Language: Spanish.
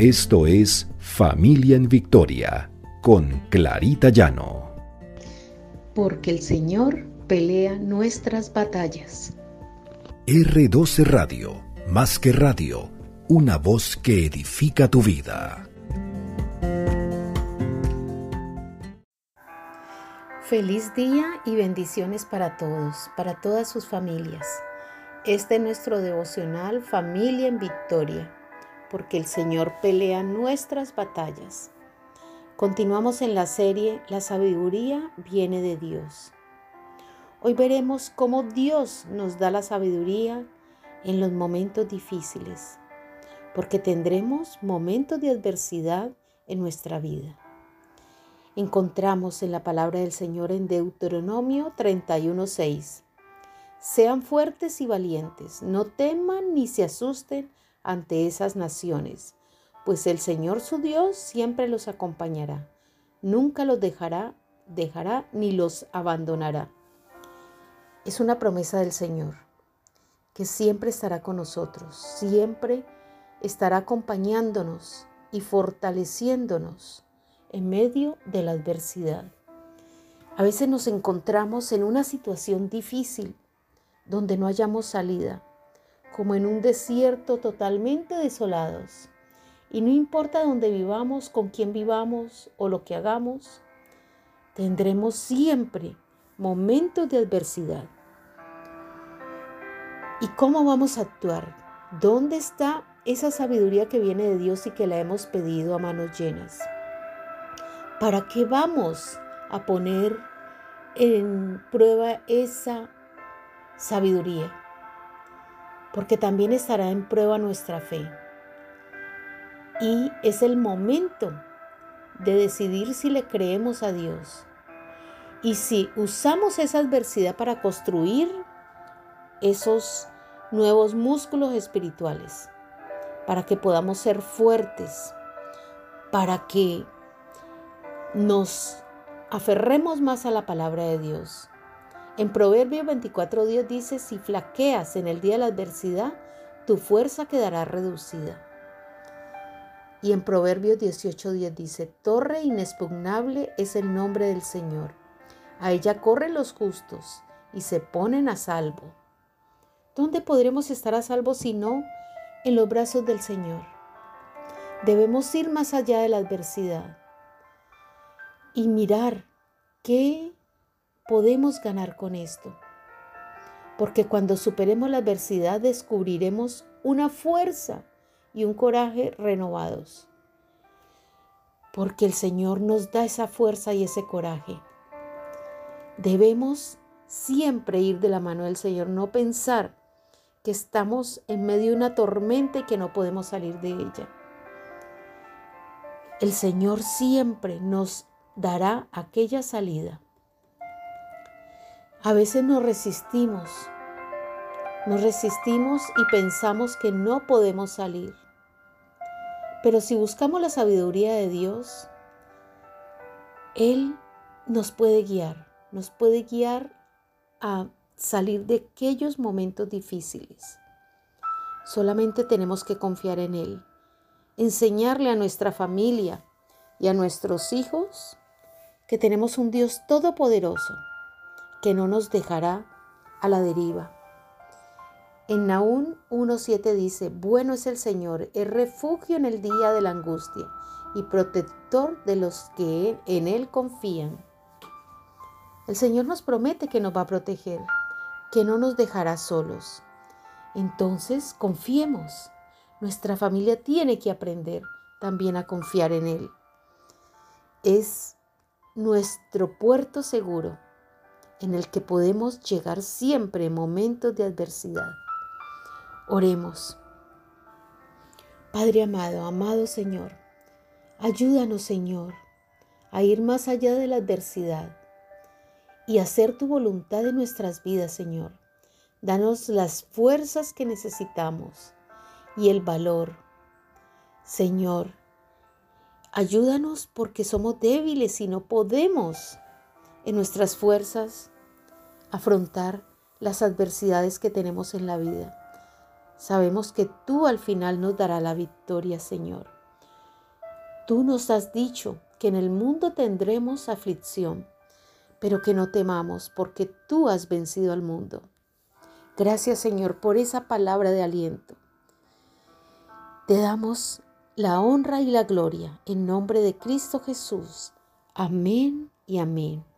Esto es Familia en Victoria con Clarita Llano. Porque el Señor pelea nuestras batallas. R12 Radio, más que radio, una voz que edifica tu vida. Feliz día y bendiciones para todos, para todas sus familias. Este es nuestro devocional Familia en Victoria porque el Señor pelea nuestras batallas. Continuamos en la serie La sabiduría viene de Dios. Hoy veremos cómo Dios nos da la sabiduría en los momentos difíciles, porque tendremos momentos de adversidad en nuestra vida. Encontramos en la palabra del Señor en Deuteronomio 31:6. Sean fuertes y valientes, no teman ni se asusten ante esas naciones, pues el Señor su Dios siempre los acompañará, nunca los dejará, dejará ni los abandonará. Es una promesa del Señor, que siempre estará con nosotros, siempre estará acompañándonos y fortaleciéndonos en medio de la adversidad. A veces nos encontramos en una situación difícil donde no hayamos salida como en un desierto totalmente desolados. Y no importa dónde vivamos, con quién vivamos o lo que hagamos, tendremos siempre momentos de adversidad. ¿Y cómo vamos a actuar? ¿Dónde está esa sabiduría que viene de Dios y que la hemos pedido a manos llenas? ¿Para qué vamos a poner en prueba esa sabiduría? Porque también estará en prueba nuestra fe. Y es el momento de decidir si le creemos a Dios y si usamos esa adversidad para construir esos nuevos músculos espirituales, para que podamos ser fuertes, para que nos aferremos más a la palabra de Dios en Proverbios 24.10 dice, si flaqueas en el día de la adversidad, tu fuerza quedará reducida. Y en Proverbios 18.10 dice, torre inexpugnable es el nombre del Señor. A ella corren los justos y se ponen a salvo. ¿Dónde podremos estar a salvo si no en los brazos del Señor? Debemos ir más allá de la adversidad y mirar qué podemos ganar con esto. Porque cuando superemos la adversidad descubriremos una fuerza y un coraje renovados. Porque el Señor nos da esa fuerza y ese coraje. Debemos siempre ir de la mano del Señor, no pensar que estamos en medio de una tormenta y que no podemos salir de ella. El Señor siempre nos dará aquella salida. A veces nos resistimos, nos resistimos y pensamos que no podemos salir. Pero si buscamos la sabiduría de Dios, Él nos puede guiar, nos puede guiar a salir de aquellos momentos difíciles. Solamente tenemos que confiar en Él, enseñarle a nuestra familia y a nuestros hijos que tenemos un Dios todopoderoso que no nos dejará a la deriva. En Naún 1.7 dice, bueno es el Señor, es refugio en el día de la angustia y protector de los que en Él confían. El Señor nos promete que nos va a proteger, que no nos dejará solos. Entonces, confiemos. Nuestra familia tiene que aprender también a confiar en Él. Es nuestro puerto seguro en el que podemos llegar siempre en momentos de adversidad. Oremos. Padre amado, amado Señor, ayúdanos Señor a ir más allá de la adversidad y hacer tu voluntad en nuestras vidas, Señor. Danos las fuerzas que necesitamos y el valor. Señor, ayúdanos porque somos débiles y no podemos en nuestras fuerzas afrontar las adversidades que tenemos en la vida. Sabemos que tú al final nos darás la victoria, Señor. Tú nos has dicho que en el mundo tendremos aflicción, pero que no temamos porque tú has vencido al mundo. Gracias Señor por esa palabra de aliento. Te damos la honra y la gloria en nombre de Cristo Jesús. Amén y amén.